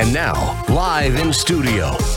And now, live in studio,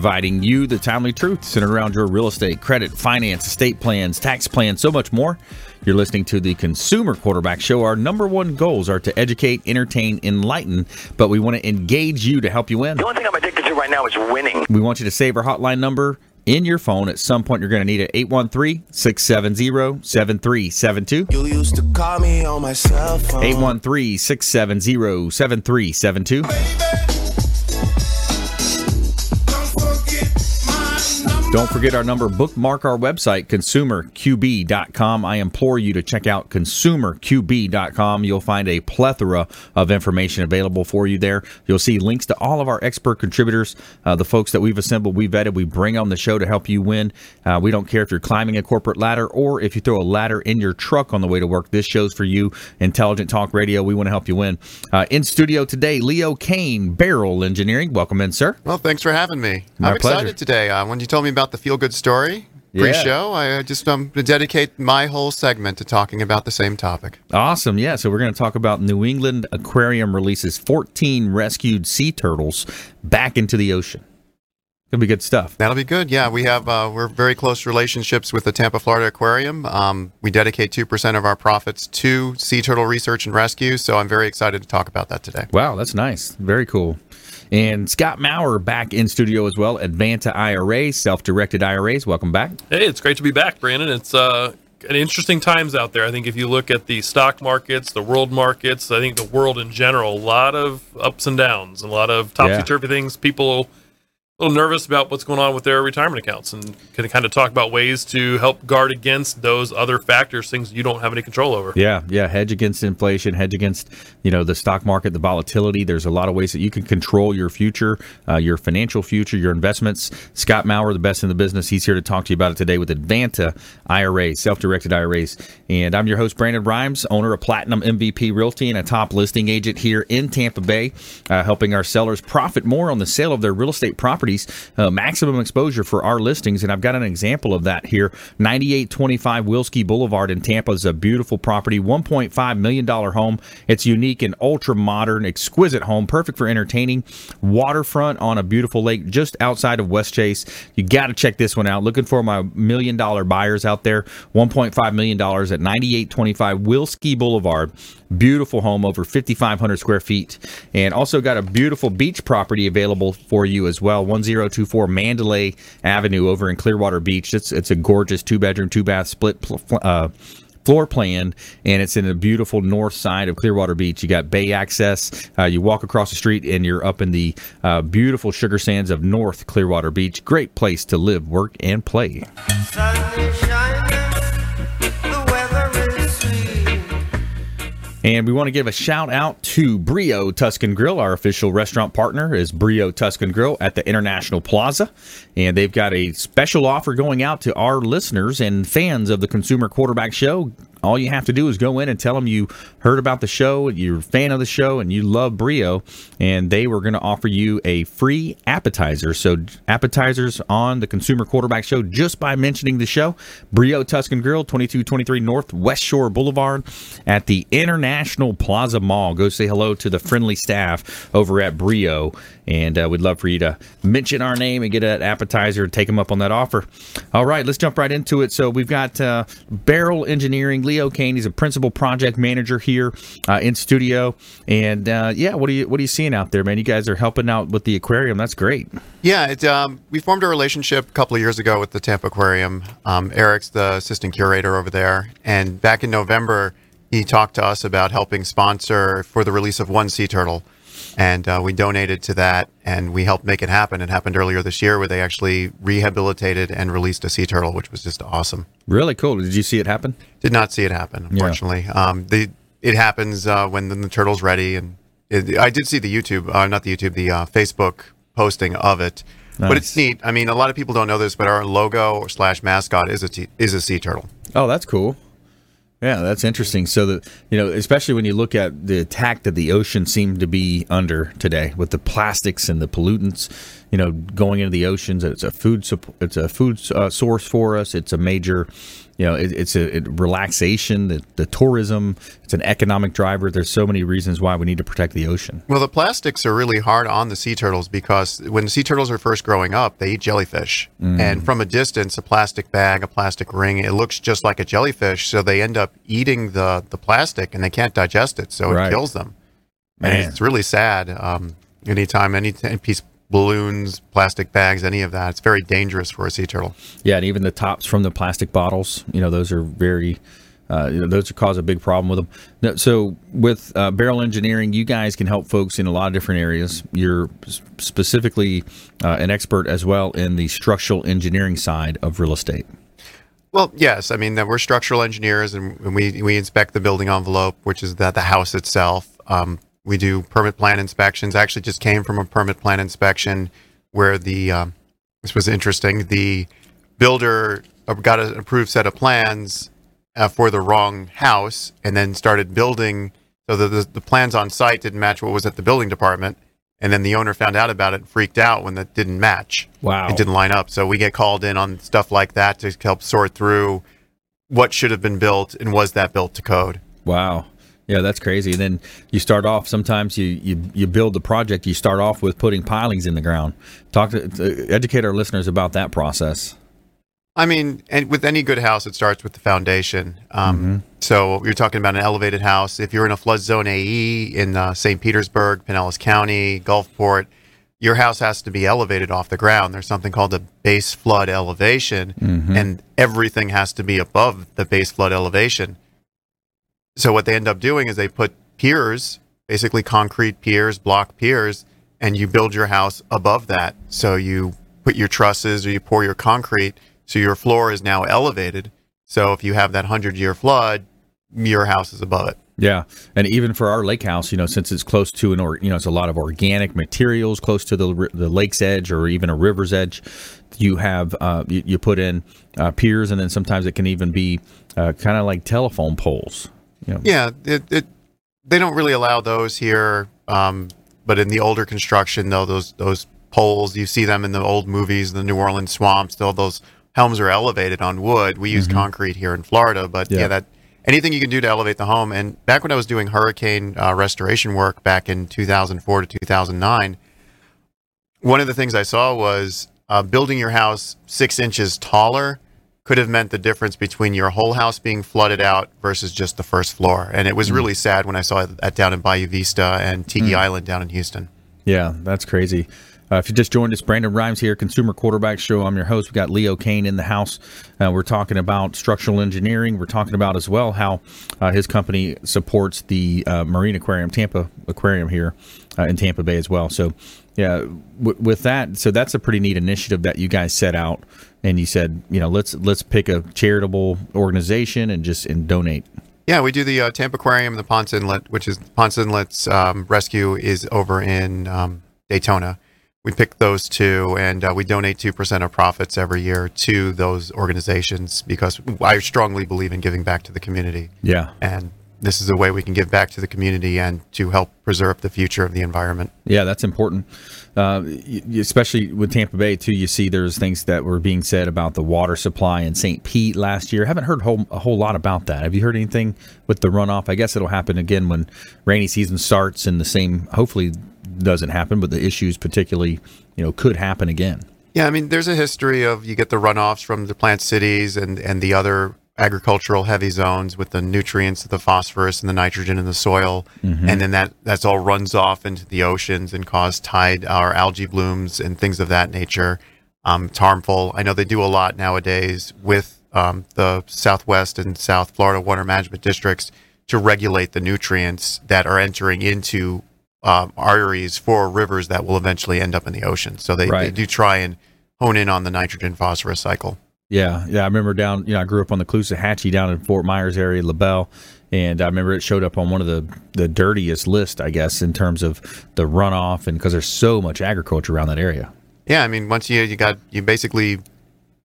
providing you the timely truth centered around your real estate, credit, finance, estate plans, tax plans, so much more. You're listening to the Consumer Quarterback Show. Our number one goals are to educate, entertain, enlighten, but we want to engage you to help you win. The only thing I'm addicted to right now is winning. We want you to save our hotline number in your phone. At some point, you're going to need it 813 670 7372. You used to call me on my cell phone. 813 670 7372. Don't forget our number. Bookmark our website, consumerqb.com. I implore you to check out consumerqb.com. You'll find a plethora of information available for you there. You'll see links to all of our expert contributors, uh, the folks that we've assembled, we vetted, we bring on the show to help you win. Uh, we don't care if you're climbing a corporate ladder or if you throw a ladder in your truck on the way to work. This show's for you. Intelligent Talk Radio. We want to help you win. Uh, in studio today, Leo Kane, Beryl Engineering. Welcome in, sir. Well, thanks for having me. My I'm excited pleasure. today. Uh, when you told me about the feel good story Yeah. pre-show, I just um, to dedicate my whole segment to talking about the same topic. Awesome. Yeah. So we're going to talk about New England Aquarium releases 14 rescued sea turtles back into the ocean. Gonna be good stuff. That'll be good. Yeah, we have uh, we're very close relationships with the Tampa, Florida Aquarium. Um, we dedicate two percent of our profits to sea turtle research and rescue. So I'm very excited to talk about that today. Wow, that's nice. Very cool. And Scott Maurer back in studio as well. Advanta IRA, self-directed IRAs. Welcome back. Hey, it's great to be back, Brandon. It's uh, an interesting times out there. I think if you look at the stock markets, the world markets, I think the world in general, a lot of ups and downs, a lot of topsy turvy things. People little nervous about what's going on with their retirement accounts, and can kind of talk about ways to help guard against those other factors, things you don't have any control over. Yeah, yeah. Hedge against inflation, hedge against you know the stock market, the volatility. There's a lot of ways that you can control your future, uh, your financial future, your investments. Scott Maurer, the best in the business, he's here to talk to you about it today with Advanta IRA, self-directed IRAs. And I'm your host, Brandon Rhymes, owner of Platinum MVP Realty and a top listing agent here in Tampa Bay, uh, helping our sellers profit more on the sale of their real estate properties, uh, maximum exposure for our listings. And I've got an example of that here. 9825 Wilsky Boulevard in Tampa is a beautiful property, $1.5 million home. It's unique and ultra modern, exquisite home, perfect for entertaining. Waterfront on a beautiful lake just outside of West Chase. You got to check this one out. Looking for my million dollar buyers out there. $1.5 million at 9825 Wilsky Boulevard. Beautiful home, over 5,500 square feet. And also got a beautiful beach property available for you as well. 1024 Mandalay Avenue over in Clearwater Beach. It's, it's a gorgeous two bedroom, two bath split uh, floor plan, and it's in a beautiful north side of Clearwater Beach. You got bay access. Uh, you walk across the street, and you're up in the uh, beautiful sugar sands of North Clearwater Beach. Great place to live, work, and play. Sun And we want to give a shout out to Brio Tuscan Grill. Our official restaurant partner is Brio Tuscan Grill at the International Plaza. And they've got a special offer going out to our listeners and fans of the Consumer Quarterback Show. All you have to do is go in and tell them you heard about the show, you're a fan of the show, and you love Brio, and they were going to offer you a free appetizer. So, appetizers on the Consumer Quarterback Show just by mentioning the show. Brio Tuscan Grill, 2223 North West Shore Boulevard at the International Plaza Mall. Go say hello to the friendly staff over at Brio, and uh, we'd love for you to mention our name and get that appetizer, and take them up on that offer. All right, let's jump right into it. So, we've got uh, Beryl Engineering. Leo Kane, he's a principal project manager here uh, in studio. And uh, yeah, what are you what are you seeing out there, man? You guys are helping out with the aquarium. That's great. Yeah, it, um, we formed a relationship a couple of years ago with the Tampa Aquarium. Um, Eric's the assistant curator over there, and back in November, he talked to us about helping sponsor for the release of one sea turtle, and uh, we donated to that, and we helped make it happen. It happened earlier this year, where they actually rehabilitated and released a sea turtle, which was just awesome. Really cool. Did you see it happen? Did not see it happen, unfortunately. Um, the it happens uh, when the, the turtle's ready, and it, I did see the YouTube, uh, not the YouTube, the uh, Facebook posting of it. But it's neat. I mean, a lot of people don't know this, but our logo slash mascot is a t- is a sea turtle. Oh, that's cool. Yeah, that's interesting. So that you know, especially when you look at the attack that the ocean seemed to be under today, with the plastics and the pollutants, you know, going into the oceans. It's a food. It's a food uh, source for us. It's a major, you know, it, it's a it, relaxation. The, the tourism. It's an economic driver. There's so many reasons why we need to protect the ocean. Well, the plastics are really hard on the sea turtles because when the sea turtles are first growing up, they eat jellyfish. And from a distance, a plastic bag, a plastic ring, it looks just like a jellyfish. So they end up eating the, the plastic and they can't digest it. So Right. it kills them. Man. And it's really sad. Um, anytime, any, any piece, balloons, plastic bags, any of that, it's very dangerous for a sea turtle. Yeah, and even the tops from the plastic bottles, you know, those are very, uh, you know, those cause a big problem with them. So with uh, Beryl Engineering, you guys can help folks in a lot of different areas. You're specifically uh, an expert as well in the structural engineering side of real estate. Well, yes. I mean, that we're structural engineers, and and we we inspect the building envelope, which is the the house itself. Um, we do permit plan inspections. I actually just came from a permit plan inspection where the um, this was interesting. The builder uh, got an approved set of plans uh, for the wrong house, and then started building. So the, the the plans on site didn't match what was at the building department, and then the owner found out about it, and freaked out when that didn't match Wow. it didn't line up. So we get called in on stuff like that to help sort through what should have been built and was that built to code. Wow. Yeah, that's crazy. And then you start off. Sometimes you, you you build the project. You start off with putting pilings in the ground. Talk to, to educate our listeners about that process. I mean, and with any good house, it starts with the foundation. Um, So you're talking about an elevated house. If you're in a flood zone AE in uh, St. Petersburg, Pinellas County, Gulfport, your house has to be elevated off the ground. There's something called a base flood elevation, and everything has to be above the base flood elevation. So what they end up doing is they put piers, basically concrete piers, block piers, and you build your house above that. So you put your trusses or you pour your concrete, so your floor is now elevated. So if you have that hundred year flood, your house is above it. Yeah, and even for our lake house, you know, since it's close to an or you know, it's a lot of organic materials close to the the lake's edge or even a river's edge. You have uh, you, you put in uh, piers, and then sometimes it can even be uh, kind of like telephone poles. You know, Yeah, it, it they don't really allow those here. Um, but in the older construction, though, those those poles you see them in the old movies, the New Orleans swamps. Though those helms are elevated on wood. We use concrete here in Florida, but yeah. Yeah. that anything you can do to elevate the home. And back when I was doing hurricane uh, restoration work back in 2004 to 2009, one of the things I saw was uh, building your house six inches taller could have meant the difference between your whole house being flooded out versus just the first floor. And it was really sad when I saw that down in Bayou Vista and Tiki Island down in Houston. Yeah, that's crazy. Uh, if you just joined us, Brandon Rhymes here, Consumer Quarterback Show. I'm your host. We got Leo Kane in the house. Uh, we're talking about structural engineering. We're talking about as well how uh, his company supports the uh, Marine Aquarium, Tampa Aquarium here uh, in Tampa Bay as well. So, yeah, w- with that, so that's a pretty neat initiative that you guys set out, and you said, you know, let's let's pick a charitable organization and just and donate. Yeah, we do the uh, Tampa Aquarium and the Ponce Inlet, which is Ponce Inlet's um, rescue is over in um, Daytona. We pick those two, and uh, we donate two percent of profits every year to those organizations because I strongly believe in giving back to the community, Yeah, and this is a way we can give back to the community and to help preserve the future of the environment. Yeah, that's important. Uh, especially with Tampa Bay too, you see there's things that were being said about the water supply in St. Pete last year. haven't heard whole, a whole lot about that. Have you heard anything with the runoff? I guess it'll happen again when rainy season starts, and the same hopefully doesn't happen, but the issues particularly you know could happen again. Yeah, I mean, there's a history of you get the runoffs from the plant cities and, and the other agricultural heavy zones with the nutrients, the phosphorus and the nitrogen in the soil, and then that that's all runs off into the oceans and cause tide or algae blooms and things of that nature. Um, it's harmful. I know they do a lot nowadays with um, the Southwest and South Florida water management districts to regulate the nutrients that are entering into um, arteries for rivers that will eventually end up in the ocean. So they, they do try and hone in on the nitrogen phosphorus cycle. Yeah, yeah. I remember down. You know, I grew up on the Caloosahatchee down in Fort Myers area, LaBelle, and I remember it showed up on one of the the dirtiest list, I guess, in terms of the runoff, and because there's so much agriculture around that area. Yeah, I mean, once you you got you basically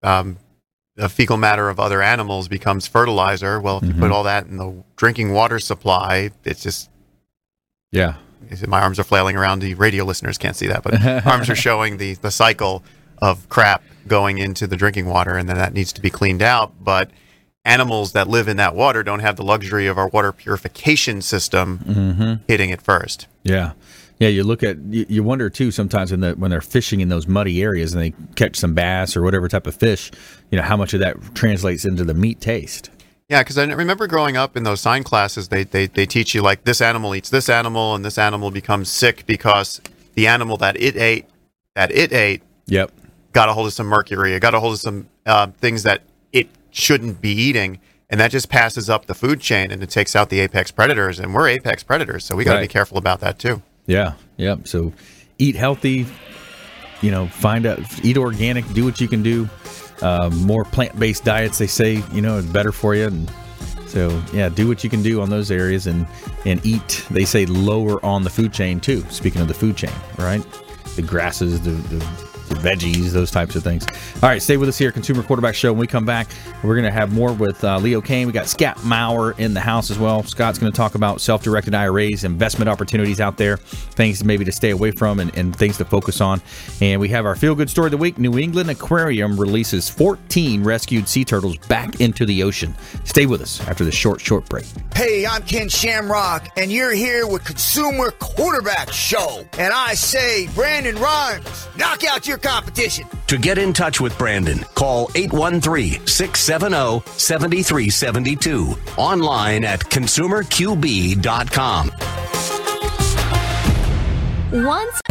um, the fecal matter of other animals becomes fertilizer. Well, if you put all that in the drinking water supply, it's just Yeah, my arms are flailing around. The radio listeners can't see that, but arms are showing the the cycle of crap going into the drinking water, and then that needs to be cleaned out. But animals that live in that water don't have the luxury of our water purification system mm-hmm. hitting it first. yeah, yeah. You look at you, you wonder too sometimes when the when they're fishing in those muddy areas and they catch some bass or whatever type of fish, you know how much of that translates into the meat taste. Yeah, because I remember growing up in those sign classes, they, they they teach you like this animal eats this animal, and this animal becomes sick because the animal that it ate that it ate Yep. Got a hold of some mercury, it got a hold of some uh, things that it shouldn't be eating, and that just passes up the food chain and it takes out the apex predators, and we're apex predators, so we got to be careful about that too. Yeah, yeah. So eat healthy. You know, find out, eat organic, do what you can do. Uh, more plant based diets, they say, you know, is better for you. And so, yeah, do what you can do on those areas and and eat. They say lower on the food chain too. Speaking of the food chain, right? The grasses, the, the veggies, those types of things. All right, stay with us here, Consumer Quarterback Show. When we come back, we're going to have more with uh, Leo Kane. We got Scott Maurer in the house as well. Scott's going to talk about self-directed IRAs, investment opportunities out there, things maybe to stay away from, and, and things to focus on. And we have our feel-good story of the week. New England Aquarium releases 14 rescued sea turtles back into the ocean. Stay with us after this short, short break. Hey, I'm Ken Shamrock, and you're here with Consumer Quarterback Show. And I say, Brandon Rhymes, knock out your competition. To get in touch with Brandon, call 813 670 7372. Online at consumerqb.com. Once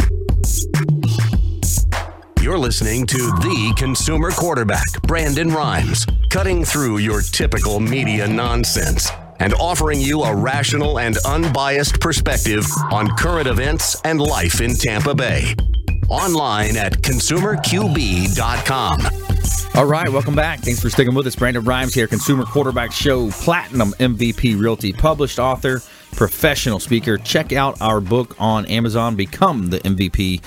You're listening to the consumer quarterback, Brandon Rhymes, cutting through your typical media nonsense and offering you a rational and unbiased perspective on current events and life in Tampa Bay. Online at consumerqb.com. All right, welcome back. Thanks for sticking with us. Brandon Rhymes here, Consumer Quarterback Show, Platinum MVP Realty, published author, professional speaker. Check out our book on Amazon, Become the MVP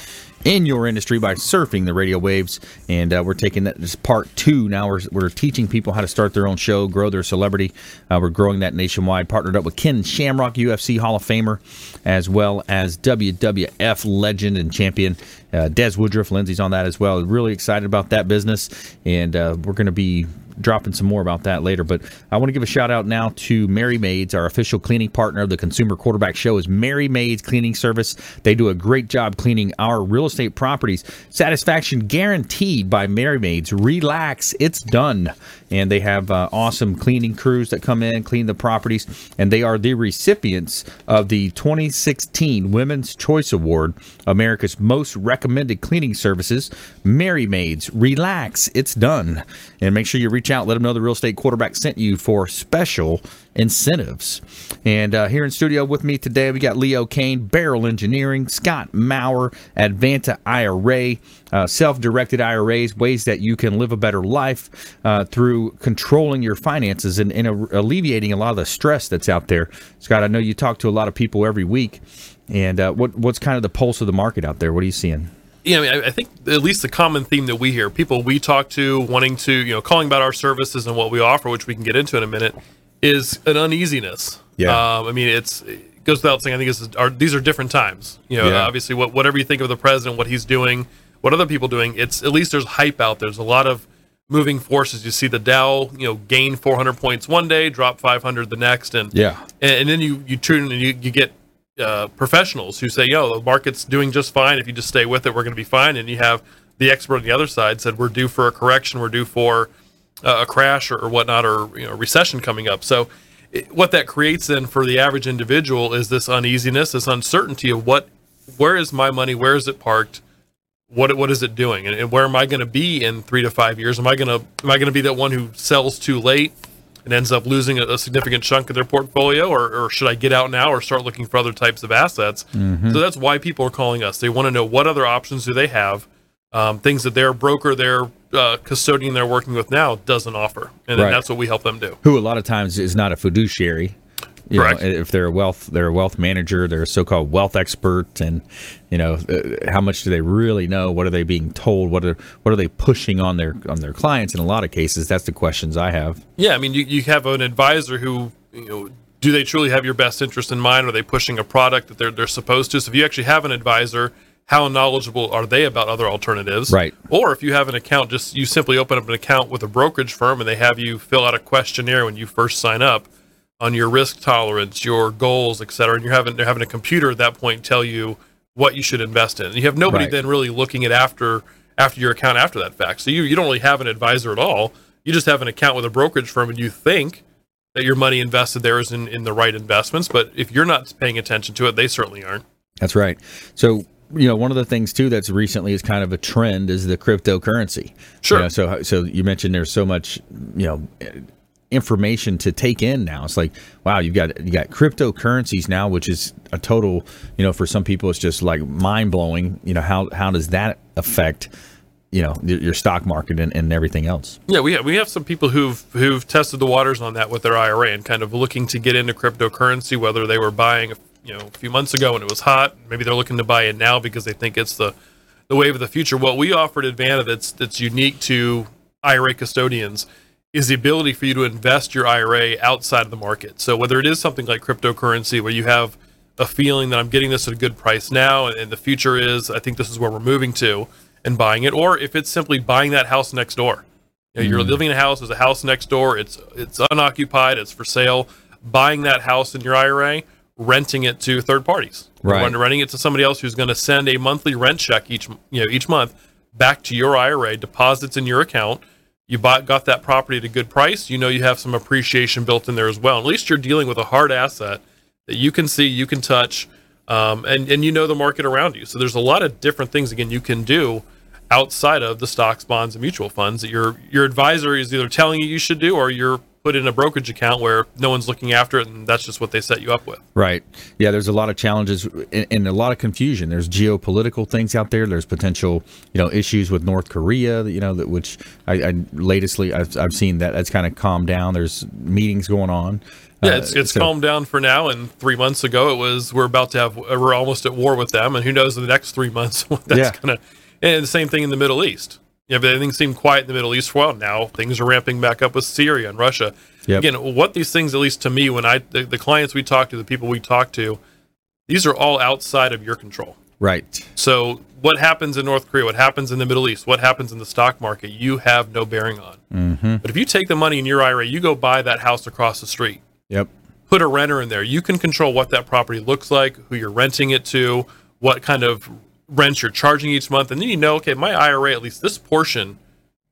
in your industry by surfing the radio waves. And uh, we're taking that as part two. Now we're, we're teaching people how to start their own show, grow their celebrity. Uh, we're growing that nationwide. Partnered up with Ken Shamrock, UFC Hall of Famer, as well as WWF legend and champion uh, Des Woodruff. Lindsay's on that as well. Really excited about that business. And uh, we're going to be dropping some more about that later. But I want to give a shout out now to Merry Maids, our official cleaning partner of the Consumer Quarterback Show is Merry Maids Cleaning Service. They do a great job cleaning our real estate properties. Satisfaction guaranteed by Merry Maids. Relax, it's done. And they have uh, awesome cleaning crews that come in, clean the properties, and they are the recipients of the 2016 Women's Choice Award, America's most recommended cleaning services. Merry Maids, relax, it's done. And make sure you reach out, let them know the real estate quarterback sent you for special incentives. And uh, here in studio with me today, we got Leo Kane, Barrel Engineering, Scott Maurer, Advanta IRA, uh, self directed IRAs, ways that you can live a better life uh, through controlling your finances and, and alleviating a lot of the stress that's out there. Scott, I know you talk to a lot of people every week. And uh, what what's kind of the pulse of the market out there? What are you seeing? Yeah, I, mean, I, I think at least the common theme that we hear, people we talk to wanting to, you know, calling about our services and what we offer, which we can get into in a minute, is an uneasiness. Yeah. Um, I mean, it's it goes without saying. I think is, are, these are different times. You know, Yeah. obviously, what, whatever you think of the president, what he's doing, what other people doing, it's at least there's hype out there. There's a lot of moving forces. You see the Dow, you know, gain 400 points one day, drop 500 the next, and Yeah. and, and then you you tune and you, you get uh, professionals who say, "Yo, the market's doing just fine. If you just stay with it, we're going to be fine." And you have the expert on the other side said, "We're due for a correction. We're due for uh, a crash or, or whatnot, or you know, recession coming up." So, it, what that creates then for the average individual is this uneasiness, this uncertainty of what, where is my money? Where is it parked? What what is it doing? And, and where am I going to be in three to five years? Am I going to am I going to be that one who sells too late? And ends up losing a, a significant chunk of their portfolio, or, or should I get out now or start looking for other types of assets? So that's why people are calling us. They want to know what other options do they have, um, things that their broker, their uh, custodian they're working with now doesn't offer, and Right. that's what we help them do. Who a lot of times is not a fiduciary. You know, if they're a wealth, they're a wealth manager, they're a so-called wealth expert, and you know, uh, how much do they really know? What are they being told? What are what are they pushing on their on their clients? In a lot of cases, that's the questions I have. Yeah, I mean, you, you have an advisor who, you know, do they truly have your best interest in mind? Are they pushing a product that they're they're supposed to? So if you actually have an advisor, how knowledgeable are they about other alternatives? Right. Or if you have an account, just you simply open up an account with a brokerage firm and they have you fill out a questionnaire when you first sign up on your risk tolerance, your goals, et cetera, and you're having they're having a computer at that point tell you what you should invest in. And you have nobody Right. then really looking at after after your account after that fact. So you, you don't really have an advisor at all. You just have an account with a brokerage firm and you think that your money invested there is in, in the right investments. But if you're not paying attention to it, they certainly aren't. That's right. So, you know, one of the things too that's recently is kind of a trend is the cryptocurrency. Sure. You know, so, so you mentioned there's so much, you know, information to take in now. It's like, wow, you've got you got cryptocurrencies now, which is a total, you know, for some people it's just like mind blowing. You know, how how does that affect, you know, your, stock market and, and everything else? Yeah, we have, we have some people who've who've tested the waters on that with their IRA and kind of looking to get into cryptocurrency, whether they were buying you know a few months ago when it was hot, maybe they're looking to buy it now because they think it's the the wave of the future. What we offer at Advanta that's that's unique to IRA custodians is the ability for you to invest your IRA outside of the market. So whether it is something like cryptocurrency where you have a feeling that I'm getting this at a good price now and, the future is I think this is where we're moving to and buying it, or if it's simply buying that house next door. You know, You're mm. living in a house, there's a house next door, it's it's unoccupied, it's for sale. Buying that house in your IRA, renting it to third parties. Right. Rent- Renting it to somebody else who's going to send a monthly rent check each you know each month back to your IRA, deposits in your account. You bought got that property at a good price. You know you have some appreciation built in there as well. At least you're dealing with a hard asset that you can see, you can touch, um, and and you know the market around you. So there's a lot of different things again you can do outside of the stocks, bonds, and mutual funds that your your advisor is either telling you you should do, or you're put in a brokerage account where no one's looking after it, and that's just what they set you up with. Right. Yeah, there's a lot of challenges and, and a lot of confusion. There's geopolitical things out there. There's potential, you know, issues with North Korea. You know, that which I, I latestly I've, I've seen that that's kind of calmed down. There's meetings going on. Yeah, Uh, it's it's so- calmed down for now. And three months ago, it was we're about to have we're almost at war with them, and who knows in the next three months what that's Yeah. gonna. And the same thing in the Middle East. Yeah, but everything seemed quiet in the Middle East for a while. Now things are ramping back up with Syria and Russia. Yep. Again, what these things, at least to me, when I the, the clients we talk to, the people we talk to, these are all outside of your control. Right. So what happens in North Korea, what happens in the Middle East, what happens in the stock market, you have no bearing on. Mm-hmm. But if you take the money in your IRA, you go buy that house across the street Yep. put a renter in there. You can control what that property looks like, who you're renting it to, what kind of rent you're charging each month, and then you know, okay, my IRA, at least this portion,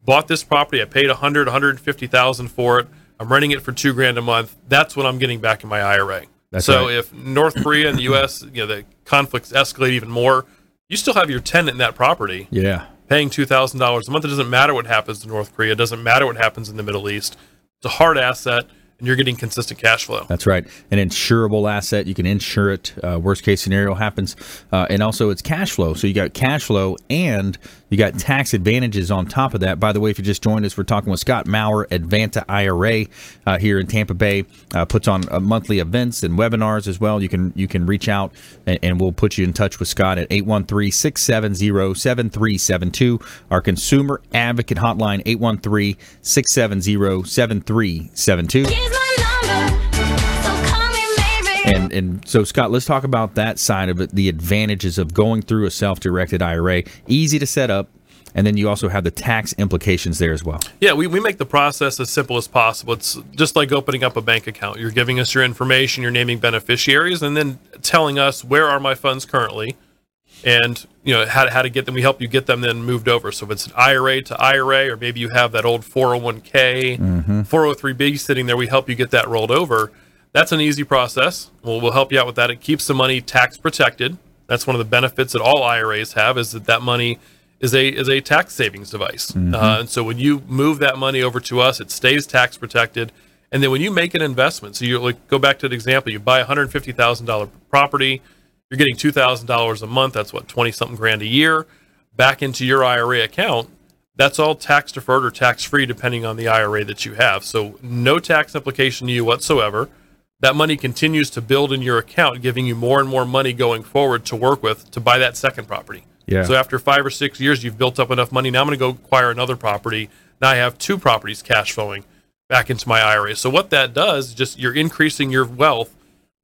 bought this property. I paid 100, 150,000 for it. I'm renting it for two grand a month. That's what I'm getting back in my IRA. That's so right. if North Korea and the U.S., you know, the conflicts escalate even more, you still have your tenant in that property Yeah. paying two thousand dollars a month. It doesn't matter what happens to North Korea. It doesn't matter what happens in the Middle East. It's a hard asset, and you're getting consistent cash flow. That's right. An insurable asset. You can insure it. Uh, worst case scenario happens. Uh, and also, it's cash flow. So you got cash flow and you got tax advantages on top of that. By the way, if you just joined us, we're talking with Scott Maurer, Advanta IRA uh, here in Tampa Bay. Uh, puts on uh, monthly events and webinars as well. You can you can reach out and, and we'll put you in touch with Scott at 813 670 7372. Our consumer advocate hotline, 813 And and so Scott, let's talk about that side of it, the advantages of going through a self-directed IRA. Easy to set up, and then you also have the tax implications there as well. Yeah, we, we make the process as simple as possible. It's just like opening up a bank account. You're giving us your information, you're naming beneficiaries, and then telling us where are my funds currently, and you know how to, how to get them. We help you get them then moved over. So if it's an IRA to IRA, or maybe you have that old 401k, 403b mm-hmm. sitting there, we help you get that rolled over. That's an easy process. We'll, we'll help you out with that. It keeps the money tax protected. That's one of the benefits that all IRAs have is that that money is a is a tax savings device. Uh, and so when you move that money over to us, it stays tax protected. And then when you make an investment, so you like go back to the example, you buy a hundred fifty thousand dollar property, you're getting two thousand dollars a month. That's what twenty something grand a year back into your IRA account. That's all tax deferred or tax free depending on the IRA that you have. So no tax implication to you whatsoever. That money continues to build in your account, giving you more and more money going forward to work with to buy that second property. Yeah. So after five or six years, you've built up enough money. Now I'm going to go acquire another property. Now I have two properties cash flowing back into my IRA. So what that does, is just you're increasing your wealth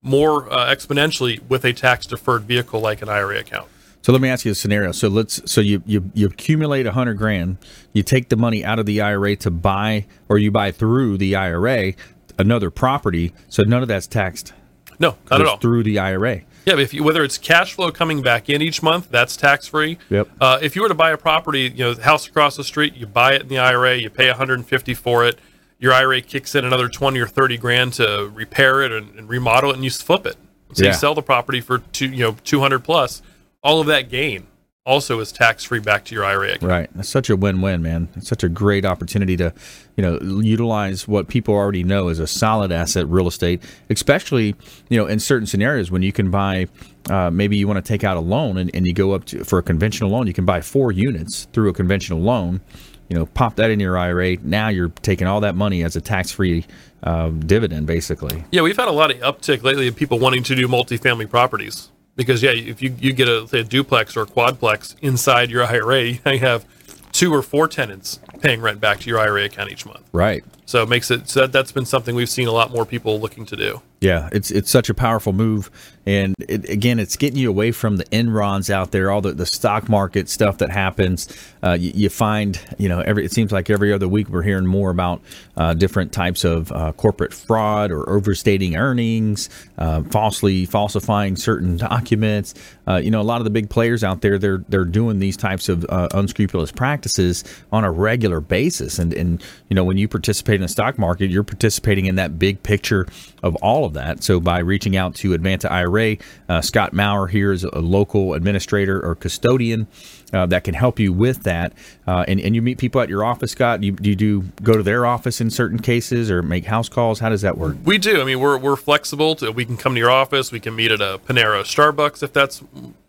more uh, exponentially with a tax deferred vehicle like an IRA account. So let me ask you a scenario. So let's so you you, you accumulate a hundred grand, you take the money out of the IRA to buy, or you buy through the IRA another property. So none of that's taxed. No, not at all. Through the IRA. Yeah, but if you, whether it's cash flow coming back in each month, that's tax free. Yep. Uh, if you were to buy a property, you know, house across the street, you buy it in the IRA, you pay 150 for it. Your IRA kicks in another 20 or 30 grand to repair it and, and remodel it, and you flip it. So Yeah. you sell the property for two, you know, 200 plus. All of that gain also is tax free back to your IRA account. Right. That's such a win-win, man. It's such a great opportunity to, you know, utilize what people already know is a solid asset real estate, especially, you know, in certain scenarios when you can buy uh, maybe you want to take out a loan and, and you go up to for a conventional loan, you can buy four units through a conventional loan. You know, pop that in your IRA. Now you're taking all that money as a tax-free uh, dividend, basically. Yeah, we've had a lot of uptick lately of people wanting to do multifamily properties because yeah, if you, you get a say a duplex or a quadplex inside your IRA, you have two or four tenants paying rent back to your IRA account each month. Right. So it makes it so that, that's been something we've seen a lot more people looking to do. Yeah, it's it's such a powerful move, and it, again, it's getting you away from the Enrons out there, all the, the stock market stuff that happens. Uh, you, you find, you know, every it seems like every other week we're hearing more about uh, different types of uh, corporate fraud or overstating earnings, uh, falsely falsifying certain documents. Uh, you know, a lot of the big players out there, they're they're doing these types of uh, unscrupulous practices on a regular basis, and and you know, when you participate in the stock market, you're participating in that big picture of all of that. So by reaching out to Advanta IRA, uh, Scott Maurer here is a local administrator or custodian uh, that can help you with that. Uh, and, and you meet people at your office, Scott. You, do you do go to their office in certain cases or make house calls? How does that work? We do. I mean, we're we're flexible. To, we can come to your office. We can meet at a Panera, Starbucks if that's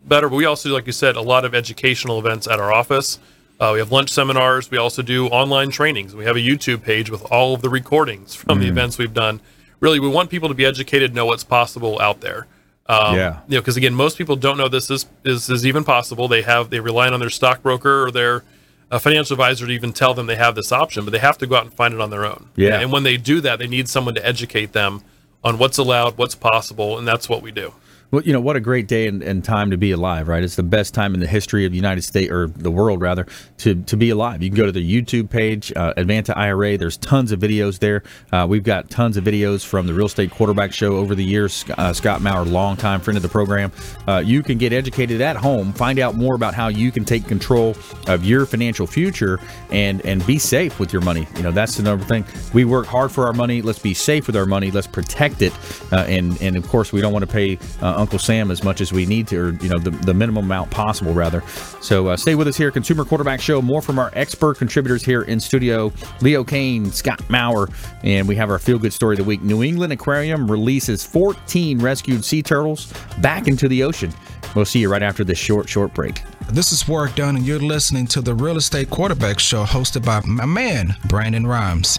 better. But we also, like you said, a lot of educational events at our office. Uh, we have lunch seminars. We also do online trainings. We have a YouTube page with all of the recordings from the events we've done. Really, we want people to be educated, know what's possible out there. Um, Yeah. You know, because again, most people don't know this is, is is even possible. They have they rely on their stockbroker or their uh, financial advisor to even tell them they have this option, but they have to go out and find it on their own. Yeah. And when they do that, they need someone to educate them on what's allowed, what's possible, and that's what we do. Well, you know what a great day and, and time to be alive, right? It's the best time in the history of the United States or the world, rather, to, to be alive. You can go to the YouTube page, uh, Advanta IRA. There's tons of videos there. Uh, we've got tons of videos from the Real Estate Quarterback Show over the years. Uh, Scott Maurer, longtime friend of the program. Uh, you can get educated at home, find out more about how you can take control of your financial future and and be safe with your money. You know that's the number thing. We work hard for our money. Let's be safe with our money. Let's protect it. Uh, and and of course we don't want to pay uh, Uncle Sam as much as we need to, or you know the, the minimum amount possible rather. So uh, stay with us here, Consumer Quarterback Show. More from our expert contributors here in studio: Leo Kane, Scott Maurer, and we have our feel good story of the week. New England Aquarium releases 14 rescued sea turtles back into the ocean. We'll see you right after this short short break. This is Work Done, and you're listening to the Real Estate Quarterback Show hosted by my man, Brandon Rhymes.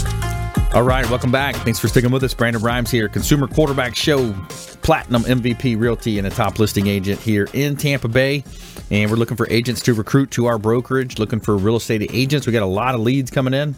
All right, welcome back. Thanks for sticking with us. Brandon Rhymes here, Consumer Quarterback Show, Platinum MVP Realty, and a top listing agent here in Tampa Bay. And we're looking for agents to recruit to our brokerage, looking for real estate agents. We got a lot of leads coming in,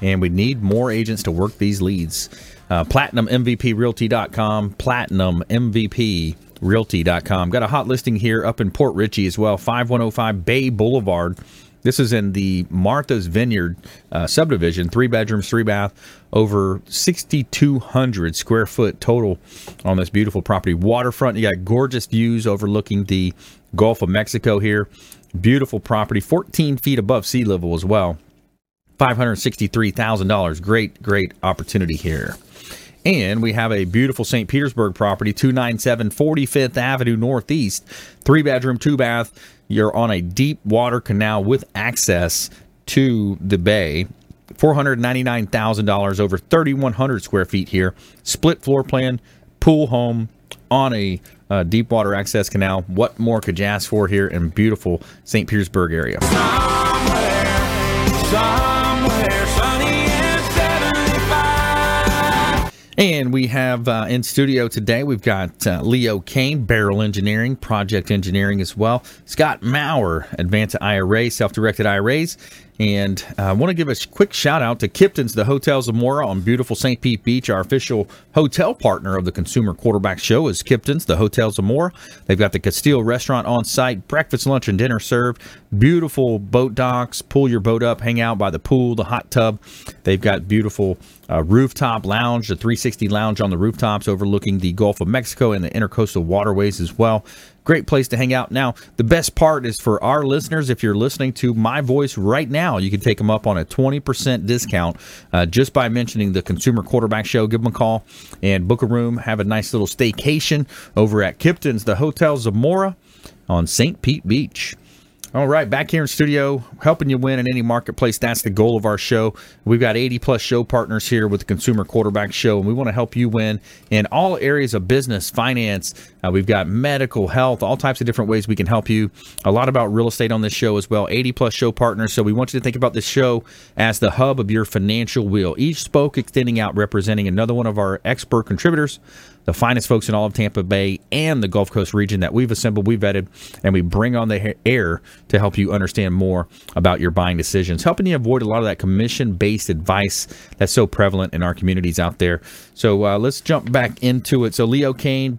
and we need more agents to work these leads. Uh, PlatinumMVPRealty.com, PlatinumMVPRealty.com. Got a hot listing here up in Port Richey as well, 5105 Bay Boulevard. This is in the Martha's Vineyard uh, subdivision, three bedrooms, three bath, over 6,200 square foot total on this beautiful property. Waterfront, you got gorgeous views overlooking the Gulf of Mexico here. Beautiful property, 14 feet above sea level as well. $563,000. Great, great opportunity here. And we have a beautiful St. Petersburg property, 297 45th Avenue Northeast, three bedroom, two bath. You're on a deep water canal with access to the bay. $499,000 over 3,100 square feet here. Split floor plan, pool home on a uh, deep water access canal. What more could you ask for here in beautiful St. Petersburg area? And we have uh, in studio today, we've got uh, Leo Kane, Beryl Engineering, Project Engineering as well. Scott Maurer, Advanta IRA, Self Directed IRAs. And uh, I want to give a quick shout out to Kipton's, the Hotel Zamora on beautiful St. Pete Beach. Our official hotel partner of the Consumer Quarterback Show is Kipton's, the Hotel Zamora. They've got the Castile restaurant on site, breakfast, lunch, and dinner served. Beautiful boat docks. Pull your boat up, hang out by the pool, the hot tub. They've got beautiful uh, rooftop lounge, the 360 lounge on the rooftops overlooking the Gulf of Mexico and the intercoastal waterways as well. Great place to hang out. Now, the best part is for our listeners, if you're listening to my voice right now, you can take them up on a 20% discount uh, just by mentioning the Consumer Quarterback Show. Give them a call and book a room. Have a nice little staycation over at Kipton's, the Hotel Zamora on St. Pete Beach. All right, back here in studio, helping you win in any marketplace. That's the goal of our show. We've got 80 plus show partners here with the Consumer Quarterback Show, and we want to help you win in all areas of business, finance. Uh, we've got medical, health, all types of different ways we can help you. A lot about real estate on this show as well. 80 plus show partners. So we want you to think about this show as the hub of your financial wheel. Each spoke extending out, representing another one of our expert contributors the finest folks in all of Tampa Bay and the Gulf Coast region that we've assembled, we've vetted, and we bring on the air to help you understand more about your buying decisions, helping you avoid a lot of that commission based advice that's so prevalent in our communities out there. So uh, let's jump back into it. So, Leo Kane,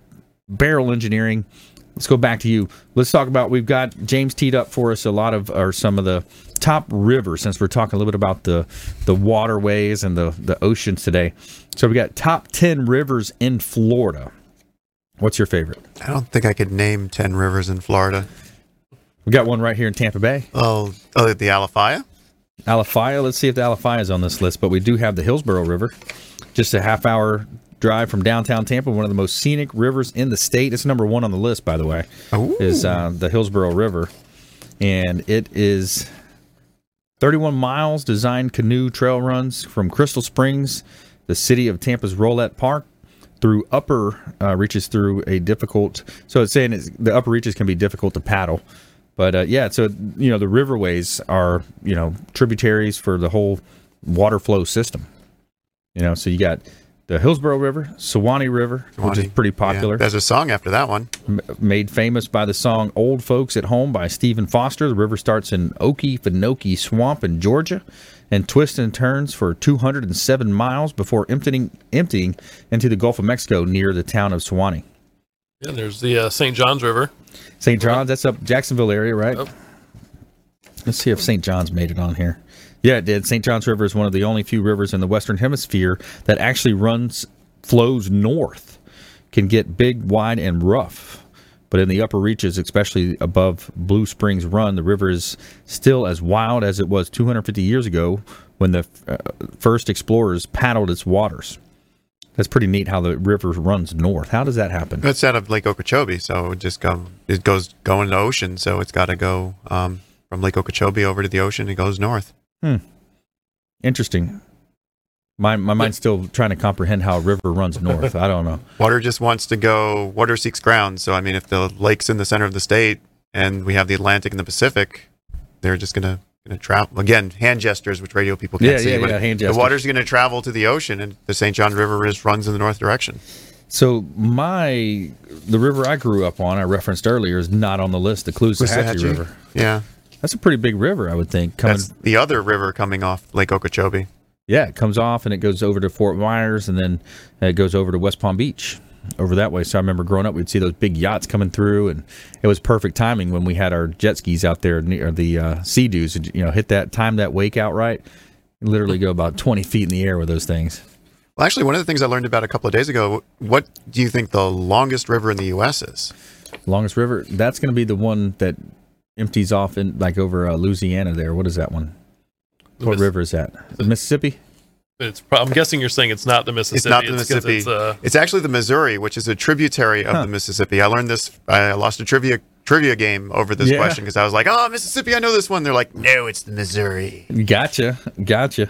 Beryl Engineering. Let's go back to you. Let's talk about. We've got James teed up for us a lot of, or some of the top rivers. Since we're talking a little bit about the the waterways and the the oceans today, so we got top ten rivers in Florida. What's your favorite? I don't think I could name 10 rivers in Florida. We got one right here in Tampa Bay. Oh, oh the Alafia? Alafia. Let's see if the Alafia is on this list. But we do have the Hillsborough River, just a half hour drive from downtown Tampa. One of the most scenic rivers in the state. It's number one on the list, by the way. Ooh. Is uh, the Hillsborough River, and it is 31 miles. Designed canoe trail runs from Crystal Springs, the city of Tampa's Rowlett Park. Through upper uh, reaches through a difficult, so it's saying it's, the upper reaches can be difficult to paddle, but uh, yeah, so you know the riverways are you know tributaries for the whole water flow system. You know, so you got the Hillsborough River, Suwannee River, which is Suwannee. pretty Yeah, popular, There's a song after that one. m- made famous by the song "Old Folks at Home" by Stephen Foster. The river starts in Okefenokee Swamp in Georgia, and twists and turns for 207 miles before emptying emptying into the Gulf of Mexico near the town of Suwannee. Yeah, there's the uh, St. John's River. St. John's, that's up Jacksonville area, right? Yep. Let's see if St. John's made it on here. Yeah, it did. St. John's River is one of the only few rivers in the Western Hemisphere that actually runs, flows north, can get big, wide, and rough. But in the upper reaches, especially above Blue Springs Run, the river is still as wild as it was 250 years ago when the uh, first explorers paddled its waters. That's pretty neat how the river runs north. How does that happen? It's out of Lake Okeechobee, so it just go it goes going to the ocean, so it's got to go um, from Lake Okeechobee over to the ocean. It goes north. Hmm. Interesting. My my mind's still trying to comprehend how a river runs north. I don't know. Water just wants to go. Water seeks ground. So I mean, if the lake's in the center of the state and we have the Atlantic and the Pacific, they're just gonna gonna travel again. Hand gestures, which radio people can't Yeah, see. yeah, but yeah, hand The water's gonna travel to the ocean, and the St. John River is runs in the north direction. So my the river I grew up on, I referenced earlier, is not on the list. The Waxahachie? River. Yeah, That's a pretty big river, I would think. Coming, that's the other river coming off Lake Okeechobee. yeah, it comes off and it goes over to Fort Myers, and then it goes over to West Palm Beach, over that way. So I remember growing up, we'd see those big yachts coming through, and it was perfect timing when we had our jet skis out there near the uh, Sea-Doos. You know, hit that time that wake out right, literally go about twenty feet in the air with those things. Well, actually, one of the things I learned about a couple of days ago. What do you think the longest river in the U.S. is? Longest river. That's going to be the one that empties off in like over uh, Louisiana. There, what is that one? The What Miss- river is that? The Mississippi. It's. pro- I'm guessing you're saying it's not the Mississippi. It's Mississippi. not the 'cause Mississippi. It's, uh, it's actually the Missouri, which is a tributary of Huh. the Mississippi. I learned this. I lost a trivia trivia game over this Yeah. question because I was like, "Oh, Mississippi, I know this one." They're like, "No, it's the Missouri." Gotcha, gotcha.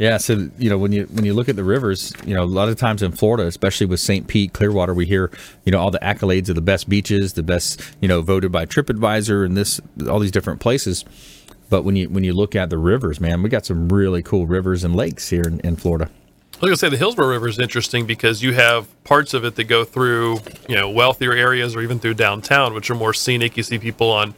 Yeah, so you know when you when you look at the rivers, you know a lot of times in Florida, especially with St. Pete, Clearwater, we hear you know all the accolades of the best beaches, the best you know voted by TripAdvisor and this all these different places. But when you when you look at the rivers, man, we got some really cool rivers and lakes here in, in Florida. I was gonna say the Hillsborough River is interesting because you have parts of it that go through, you know, wealthier areas or even through downtown, which are more scenic. You see people on,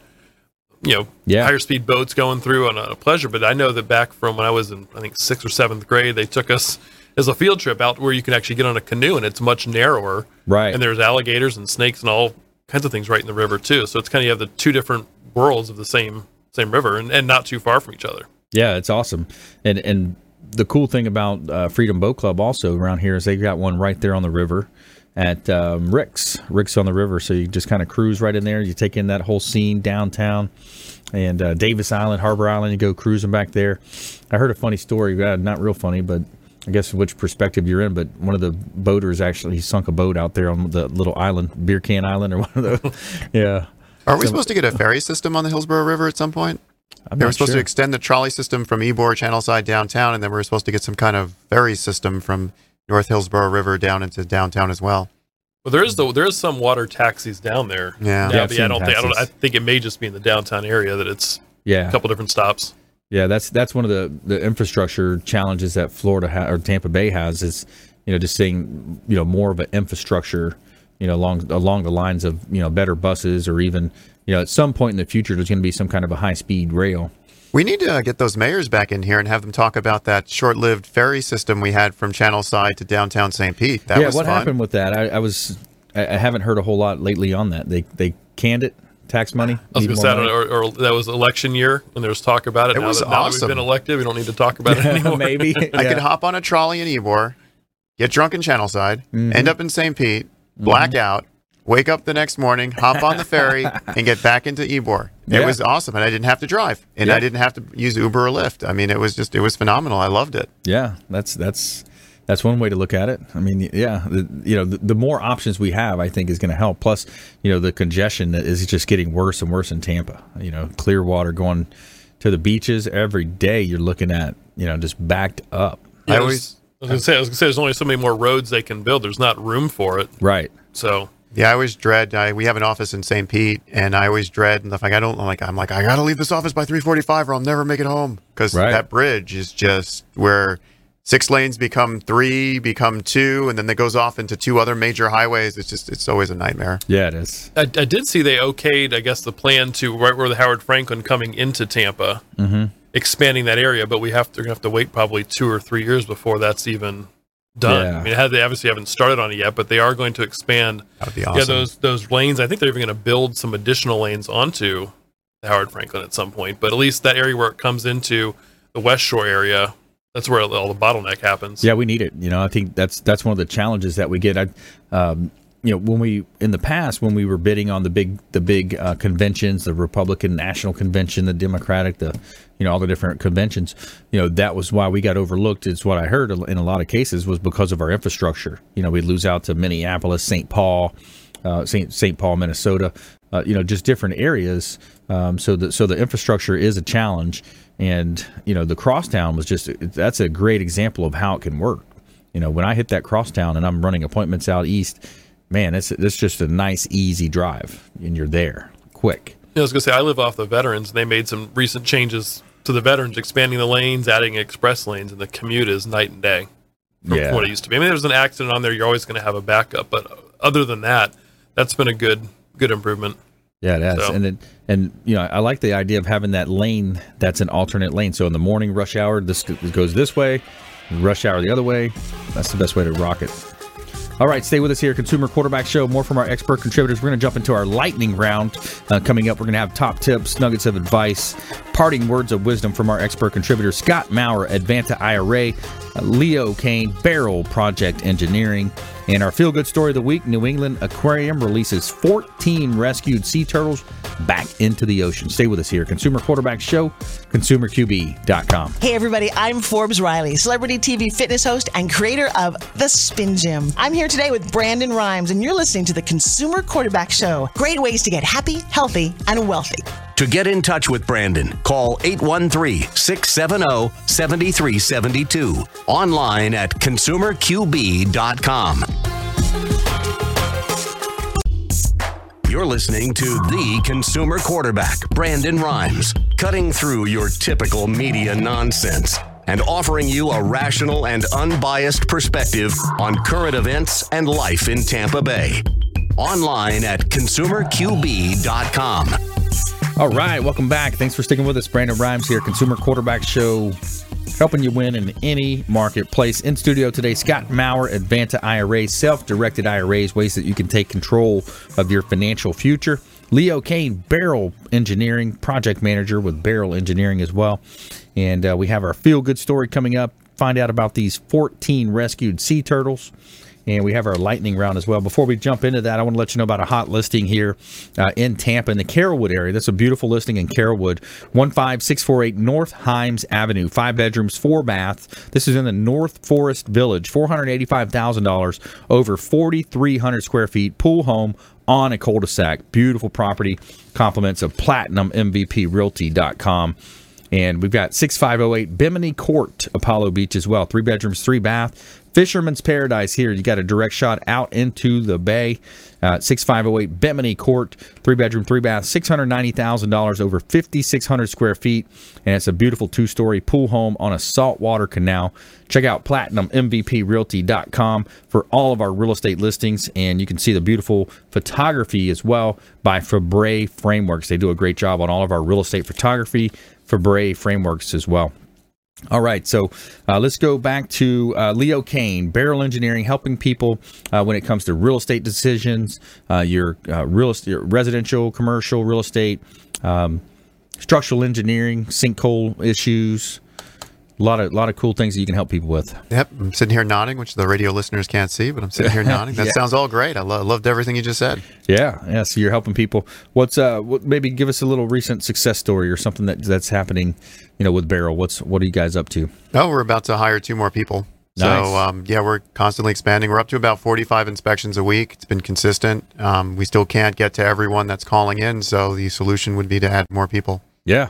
you know, Yeah. higher speed boats going through on a pleasure. But I know that back from when I was in, I think sixth or seventh grade, they took us as a field trip out where you can actually get on a canoe and it's much narrower. Right. And there's alligators and snakes and all kinds of things right in the river too. So it's kind of you have the two different worlds of the same same river and, and not too far from each other. Yeah, it's awesome. And and the cool thing about uh, Freedom Boat Club also around here is they got one right there on the river at um, Rick's. Rick's on the river, so you just kind of cruise right in there. You take in that whole scene downtown and uh, Davis Island, Harbor Island. You go cruising back there. I heard a funny story. Uh, not real funny, but I guess which perspective you're in. But one of the boaters actually he sunk a boat out there on the little island, Beer Can Island, or one of those. yeah. Are we So- supposed to get a ferry system on the Hillsborough River at some point? I'm they were supposed sure. to extend the trolley system from Ybor Channelside downtown, and then we were supposed to get some kind of ferry system from North Hillsborough River down into downtown as well. Well, there is the there is some water taxis down there. Yeah. now, Yeah, I've but yeah, I don't think I don't. I think it may just be in the downtown area that it's Yeah. a couple different stops. Yeah, that's that's one of the the infrastructure challenges that Florida ha- or Tampa Bay has is you know just seeing you know more of an infrastructure you know along along the lines of you know better buses or even you know at some point in the future there's going to be some kind of a high speed rail. We need to uh, get those mayors back in here and have them talk about that short-lived ferry system we had from Channelside to downtown St. Pete. That yeah, was what fun. happened with that? I, I was I, I haven't heard a whole lot lately on that. They they canned it tax money. I was Need going to say, more I don't know, or, or that was election year and there was talk about it. It now was that, now that awesome. we've been elected, we don't need to talk about it anymore. maybe I could hop on a trolley in Ybor, get drunk in Channelside, Mm-hmm. end up in St. Pete, black out, wake up the next morning, hop on the ferry, and get back into Ybor. It Yeah. was awesome, and I didn't have to drive, and Yeah. I didn't have to use Uber or Lyft. I mean, it was just it was phenomenal. I loved it. Yeah, that's that's that's one way to look at it. I mean, yeah, the, you know, the, the more options we have, I think, is going to help. Plus, you know, the congestion that is just getting worse and worse in Tampa. You know, Clearwater going to the beaches every day. You're looking at you know just backed up. Yeah, I always- I was say, I was going to say, there's only so many more roads they can build. There's not room for it. Right. So Yeah, I always dread. I, we have an office in St. Pete, and I always dread. And like I don't I'm like I'm like I gotta leave this office by 3:45, or I'll never make it home. Because Right. that bridge is just where six lanes become three, become two, and then it goes off into two other major highways. It's just it's always a nightmare. Yeah, it is. I, I did see they okayed, I guess, the plan to right where the Howard Franklin coming into Tampa, Mm-hmm. expanding that area. But we have to, gonna have to wait probably two or three years before that's even done. Yeah. I mean, they obviously haven't started on it yet, but they are going to expand. That would be Yeah, those those lanes. I think they're even going to build some additional lanes onto the Howard Franklin at some point. But at least that area where it comes into the West Shore area, that's where all the bottleneck happens. Yeah, we need it. You know, I think that's that's one of the challenges that we get. I, um, you know, when we in the past when we were bidding on the big the big uh, conventions, the Republican National Convention, the Democratic, the you know all the different conventions, you know that was why we got overlooked. It's what I heard in a lot of cases was because of our infrastructure. You know, we lose out to Minneapolis, St. Paul, uh, St. St. Paul, Minnesota. Uh, you know, just different areas. Um, so the so the infrastructure is a challenge, and you know the crosstown was just that's a great example of how it can work. You know, when I hit that crosstown and I'm running appointments out east, man, it's it's just a nice easy drive, and you're there quick. I was going to say, I live off the veterans, and they made some recent changes to the veterans, expanding the lanes, adding express lanes, and the commute is night and day from Yeah. what it used to be. I mean, there's an accident on there, you're always going to have a backup, but other than that, that's been a good good improvement. Yeah, it has. So- And then, and you know, I like the idea of having that lane that's an alternate lane. So in the morning rush hour, this goes this way, rush hour the other way. That's the best way to rock it. All right, stay with us here, Consumer Quarterback Show. More from our expert contributors. We're going to jump into our lightning round. Uh, coming up, we're going to have top tips, nuggets of advice, parting words of wisdom from our expert contributors Scott Maurer, Advanta IRA, uh, Leo Kane, Beryl Project Engineering. And our feel good story of the week New England Aquarium releases 14 rescued sea turtles back into the ocean. Stay with us here, Consumer Quarterback Show, consumerqb.com. Hey everybody, I'm Forbes Riley, celebrity TV fitness host and creator of The Spin Gym. I'm here today with Brandon Rhymes, and you're listening to the Consumer Quarterback Show. Great ways to get happy, healthy, and wealthy. To get in touch with Brandon, call 813 670 7372. Online at consumerqb.com. You're listening to the consumer quarterback, Brandon Rhymes, cutting through your typical media nonsense and offering you a rational and unbiased perspective on current events and life in Tampa Bay. Online at consumerqb.com. All right, welcome back. Thanks for sticking with us. Brandon Rhymes here, Consumer Quarterback Show, helping you win in any marketplace. In studio today, Scott Maurer, Advanta IRA, self directed IRAs, ways that you can take control of your financial future. Leo Kane, Beryl Engineering, project manager with Beryl Engineering as well. And uh, we have our feel good story coming up. Find out about these 14 rescued sea turtles and we have our lightning round as well. Before we jump into that, I want to let you know about a hot listing here uh, in Tampa in the Carrollwood area. That's a beautiful listing in Carrollwood, 15648 North Himes Avenue, five bedrooms, four baths. This is in the North Forest Village, $485,000, over 4,300 square feet, pool home on a cul-de-sac. Beautiful property, compliments of PlatinumMVPRealty.com. And we've got 6508 Bimini Court, Apollo Beach as well. Three bedrooms, three bath. Fisherman's Paradise here. You got a direct shot out into the bay. Uh, 6508 Bimini Court, three bedroom, three bath, $690,000 over 5,600 square feet. And it's a beautiful two story pool home on a saltwater canal. Check out PlatinumMVPRealty.com for all of our real estate listings. And you can see the beautiful photography as well by Fabre Frameworks. They do a great job on all of our real estate photography. Fabre Frameworks as well. All right, so uh, let's go back to uh, Leo Kane, Beryl Engineering, helping people uh, when it comes to real estate decisions, uh, your uh, real estate, residential, commercial real estate, um, structural engineering, sinkhole issues. A lot of lot of cool things that you can help people with. Yep, I'm sitting here nodding, which the radio listeners can't see, but I'm sitting here nodding. That Yeah. sounds all great. I lo- loved everything you just said. Yeah, yeah. So you're helping people. What's uh? What, maybe give us a little recent success story or something that that's happening. You know, with Beryl. What's what are you guys up to? Oh, we're about to hire two more people. Nice. So um, yeah, we're constantly expanding. We're up to about 45 inspections a week. It's been consistent. Um, we still can't get to everyone that's calling in, so the solution would be to add more people. Yeah,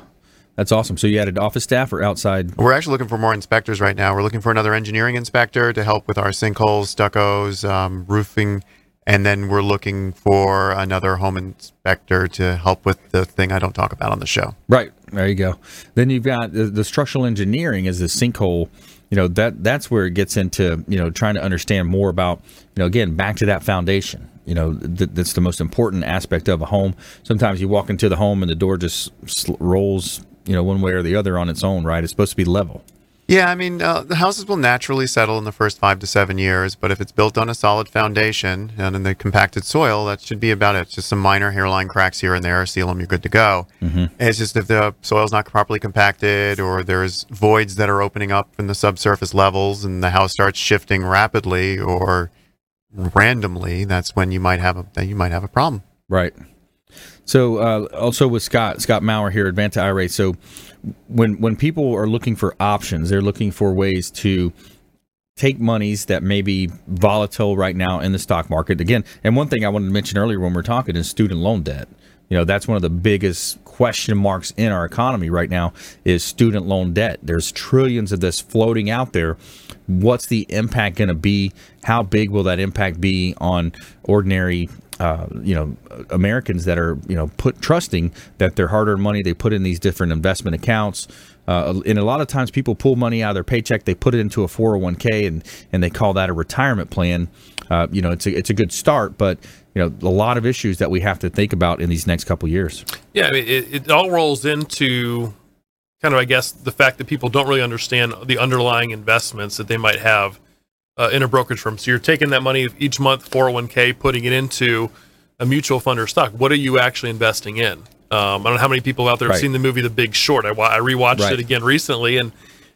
that's awesome. So you added office staff or outside? We're actually looking for more inspectors right now. We're looking for another engineering inspector to help with our sinkholes, stuccos, um, roofing, and then we're looking for another home inspector to help with the thing I don't talk about on the show. Right. There you go. Then you've got the, the structural engineering is the sinkhole. You know that that's where it gets into you know trying to understand more about you know again back to that foundation. You know th- that's the most important aspect of a home. Sometimes you walk into the home and the door just sl- rolls you know one way or the other on its own. Right. It's supposed to be level. Yeah, I mean, uh, the houses will naturally settle in the first five to seven years, but if it's built on a solid foundation and in the compacted soil, that should be about it. Just some minor hairline cracks here and there, seal them, you're good to go. Mm-hmm. It's just if the soil's not properly compacted or there's voids that are opening up in the subsurface levels and the house starts shifting rapidly or randomly, that's when you might have a then you might have a problem. Right. So uh, also with Scott Scott Maurer here, Advanta IRA. So when when people are looking for options, they're looking for ways to take monies that may be volatile right now in the stock market. Again, and one thing I wanted to mention earlier when we we're talking is student loan debt. You know, that's one of the biggest question marks in our economy right now is student loan debt. There's trillions of this floating out there. What's the impact going to be? How big will that impact be on ordinary uh, you know Americans that are you know put trusting that their hard-earned money they put in these different investment accounts. Uh, and a lot of times people pull money out of their paycheck, they put it into a 401k, and and they call that a retirement plan. Uh, you know, it's a it's a good start, but you know a lot of issues that we have to think about in these next couple years. Yeah, I mean, it, it all rolls into kind of, I guess, the fact that people don't really understand the underlying investments that they might have uh, in a brokerage firm. So you're taking that money each month, 401k, putting it into a mutual fund or stock. What are you actually investing in? Um, I don't know how many people out there have Right. seen the movie The Big Short. I, I rewatched Right. it again recently, and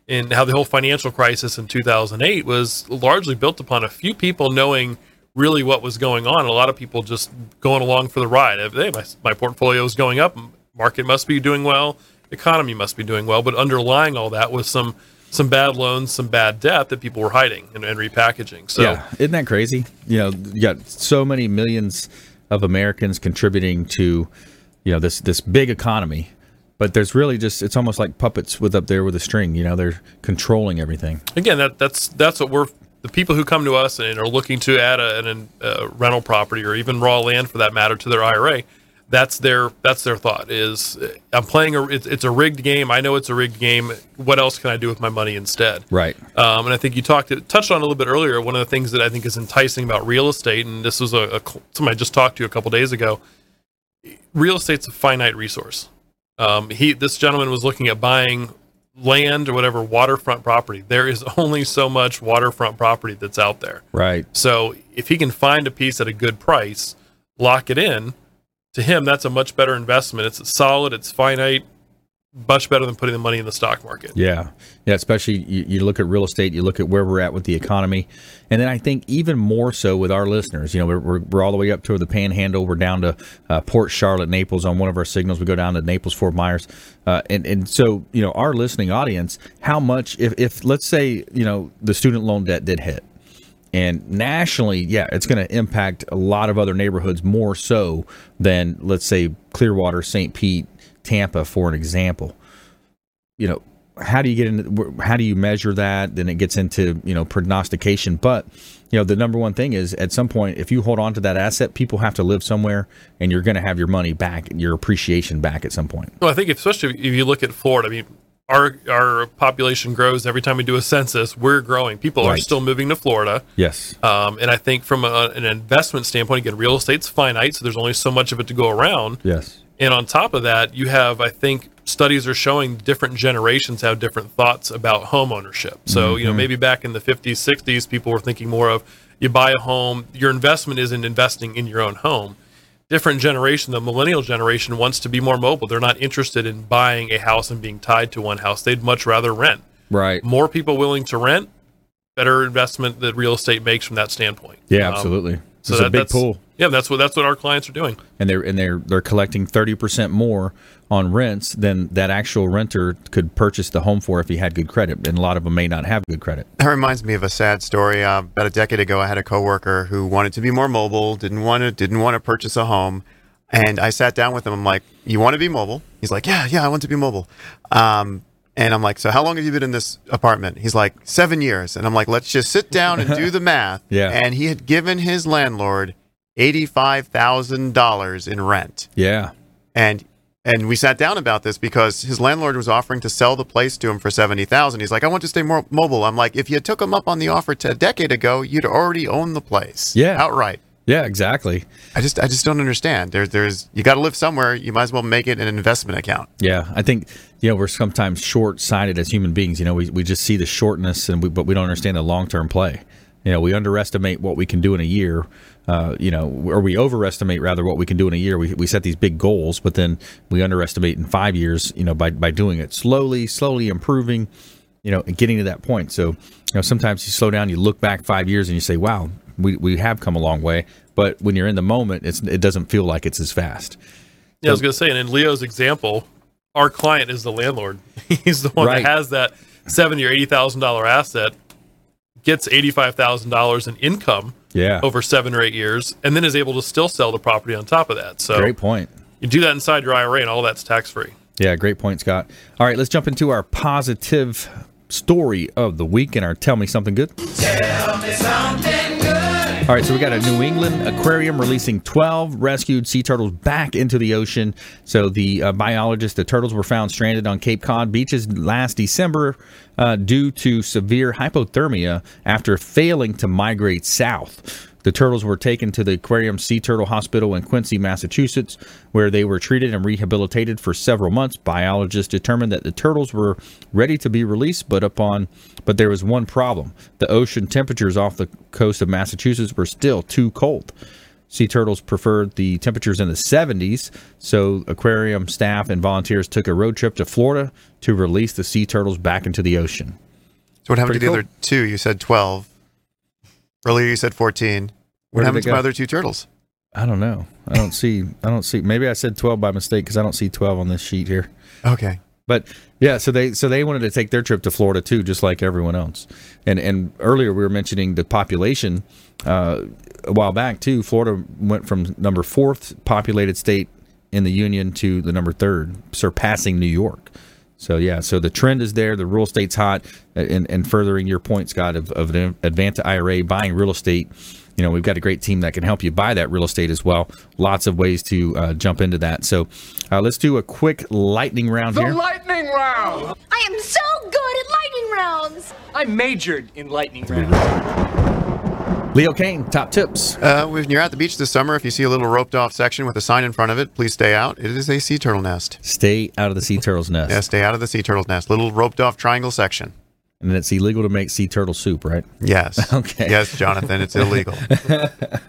and how the whole financial crisis in 2008 was largely built upon a few people knowing really what was going on. A lot of people just going along for the ride. Hey, my, my portfolio is going up. Market must be doing well. Economy must be doing well. But underlying all that was some some bad loans, some bad debt that people were hiding and, and repackaging. So yeah, isn't that crazy? You know, you got so many millions of Americans contributing to, you know, this this big economy, but there's really just it's almost like puppets with up there with a string. You know, they're controlling everything. again, that that's that's what we're the people who come to us and are looking to add a, an uh, rental property or even raw land for that matter to their IRA. That's their that's their thought is I'm playing a it's, it's a rigged game. I know it's a rigged game. What else can I do with my money instead? Right. Um, and I think you talked touched on a little bit earlier. One of the things that I think is enticing about real estate, and this was a, a somebody I just talked to a couple days ago. Real estate's a finite resource. Um, he this gentleman was looking at buying land or whatever waterfront property. There is only so much waterfront property that's out there. Right. So if he can find a piece at a good price, lock it in. To him, that's a much better investment. It's solid. It's finite. Much better than putting the money in the stock market. Yeah, yeah. Especially you, you look at real estate, you look at where we're at with the economy, and then I think even more so with our listeners. You know, we're, we're, all the way up to the Panhandle. We're down to uh, Port Charlotte, Naples on one of our signals. We go down to Naples, Fort Myers, uh, and and so you know our listening audience. How much if if let's say you know the student loan debt did hit. And nationally, yeah, it's going to impact a lot of other neighborhoods more so than, let's say, Clearwater, St. Pete, Tampa, for an example. You know how do you get into how do you measure that? Then it gets into you know prognostication. But you know the number one thing is at some point if you hold on to that asset people have to live somewhere and you're going to have your money back your appreciation back at some point. Well, I think especially if you look at Florida, I mean, our our population grows every time we do a census. We're growing. People are still moving to Florida. yes Um, and I think from a, an investment standpoint, again, real estate's finite, so there's only so much of it to go around. yes And on top of that, you have, I think, studies are showing different generations have different thoughts about home ownership. So, you know, maybe back in the 50s, 60s, people were thinking more of you buy a home, your investment isn't investing in your own home. Different generation, the millennial generation wants to be more mobile. They're not interested in buying a house and being tied to one house. They'd much rather rent. right More people willing to rent, better investment that real estate makes from that standpoint. yeah Um, absolutely so it's a big pool Yeah, that's what that's what our clients are doing. and they're and they're they're collecting 30% more on rents than that actual renter could purchase the home for if he had good credit and a lot of them may not have good credit That reminds me of a sad story. Uh, about a decade ago, I had a coworker who wanted to be more mobile, didn't want to didn't want to purchase a home, and I sat down with him. I'm like, "You want to be mobile?" He's like, "Yeah, yeah, I want to be mobile." Um, and I'm like, "So how long have you been in this apartment?" He's like, seven years." And I'm like, "Let's just sit down and do the math." Yeah. And he had given his landlord eighty-five thousand dollars in rent, yeah and and we sat down about this because his landlord was offering to sell the place to him for seventy thousand. He's like, I want to stay more mobile. I'm like, if you took him up on the offer a decade ago, you'd already own the place, Yeah. outright. yeah exactly I just I just don't understand. There's there's you got to live somewhere. You might as well make it an investment account. Yeah, I think you know we're sometimes short-sighted as human beings. You know, we, we just see the shortness, and we, but we don't understand the long-term play. You know, we underestimate what we can do in a year. Uh, you know, or we overestimate rather what we can do in a year. We, we set these big goals, but then we underestimate in five years. You know, by by doing it slowly, slowly improving. You know, and getting to that point. So, you know, sometimes you slow down, you look back five years, and you say, "Wow, we, we have come a long way." But when you're in the moment, it's it doesn't feel like it's as fast. Yeah, I was going to say, and in Leo's example, our client is the landlord. He's the one Right. that has that seventy or eighty thousand dollar asset, gets eighty five thousand dollars in income Yeah, over seven or eight years, and then is able to still sell the property on top of that. So great point. you do that inside your IRA, and all that's tax free. Yeah, great point, Scott. All right, let's jump into our positive story of the week and our Tell Me Something Good. All right, so we got a New England aquarium releasing 12 rescued sea turtles back into the ocean. So the uh, biologists, the turtles were found stranded on Cape Cod beaches last December uh, due to severe hypothermia after failing to migrate south. The turtles were taken to the Aquarium Sea Turtle Hospital in Quincy, Massachusetts, where they were treated and rehabilitated for several months. Biologists determined that the turtles were ready to be released, but upon but there was one problem. The ocean temperatures off the coast of Massachusetts were still too cold. Sea turtles preferred the temperatures in the 70s, so aquarium staff and volunteers took a road trip to Florida to release the sea turtles back into the ocean. So what happened to Pretty the other two? You said 12. Earlier you said 14. Where What happened to my other two turtles? I don't know. I don't see. I don't see. Maybe I said 12 by mistake because I don't see 12 on this sheet here. Okay. But yeah, so they so they wanted to take their trip to Florida too, just like everyone else. And and earlier we were mentioning the population uh, a while back too. Florida went from number fourth populated state in the union to the number third, surpassing New York. So yeah, so the trend is there. The real estate's hot, and, and furthering your point, Scott, of, of an Advanta IRA buying real estate. You know, we've got a great team that can help you buy that real estate as well. Lots of ways to uh, jump into that. So uh, let's do a quick lightning round The here. lightning round! I am so good at lightning rounds. I majored in lightning rounds. Leo Kane, top tips. Uh, when you're at the beach this summer, if you see a little roped off section with a sign in front of it, please stay out. It is a sea turtle nest. Stay out of the sea turtle's nest. Yeah, stay out of the sea turtle's nest. Little roped off triangle section. And it's illegal to make sea turtle soup, right? Yes. Okay. Yes, Jonathan, it's illegal.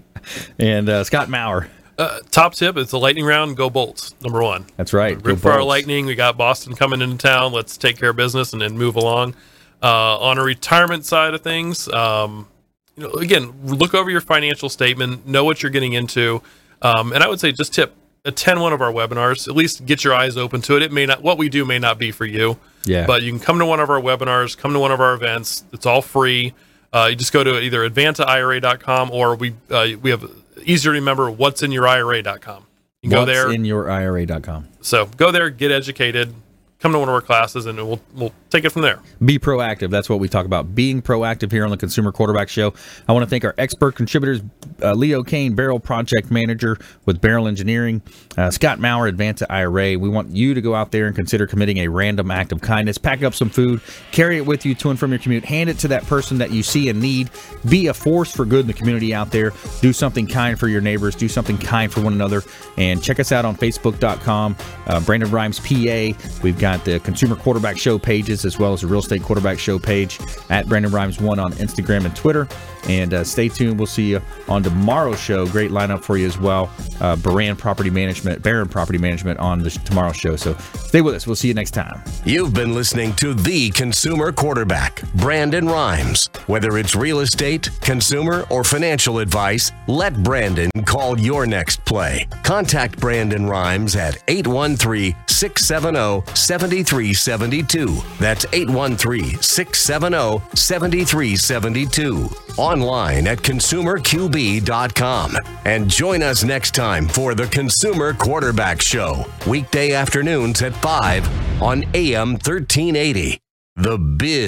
And uh, Scott Maurer. Uh, top tip: It's a lightning round. Go Bolts. Number one. That's right. Go Root for our lightning. We got Boston coming into town. Let's take care of business and then move along. Uh, on a retirement side of things, um, you know, again, look over your financial statement, know what you're getting into, um, and I would say just tip attend one of our webinars. At least get your eyes open to it. It may not what we do may not be for you. Yeah. But you can come to one of our webinars, come to one of our events. It's all free. Uh, you just go to either advantaira.com or we uh, we have easier to remember what's in your IRA.com. You go there. in your IRA.com. So go there, get educated, come to one of our classes, and we'll we'll take it from there. Be proactive. That's what we talk about. Being proactive here on the Consumer Quarterback Show. I want to thank our expert contributors, uh, Leo Kane, Beryl Project Manager with Beryl Engineering, uh, Scott Maurer, Advanta IRA. We want you to go out there and consider committing a random act of kindness. Pack up some food, carry it with you to and from your commute, hand it to that person that you see in need. Be a force for good in the community out there. Do something kind for your neighbors. Do something kind for one another. And check us out on Facebook.com, uh, Brandon Rhymes PA. We've got the Consumer Quarterback Show pages as well as the Real Estate Quarterback Show page at Brandon Rhymes One on Instagram and Twitter. And uh, stay tuned. We'll see you on tomorrow's show. Great lineup for you as well. Uh, Baran Property Management, Baron Property Management on the tomorrow's show. So stay with us. We'll see you next time. You've been listening to the consumer quarterback, Brandon Rhymes. Whether it's real estate, consumer, or financial advice, let Brandon call your next play. Contact Brandon Rhymes at 813 670 7372. That's 813 670 7372. Online at consumerqb.com. And join us next time for the Consumer Quarterback Show, weekday afternoons at 5 on AM 1380. The Biz.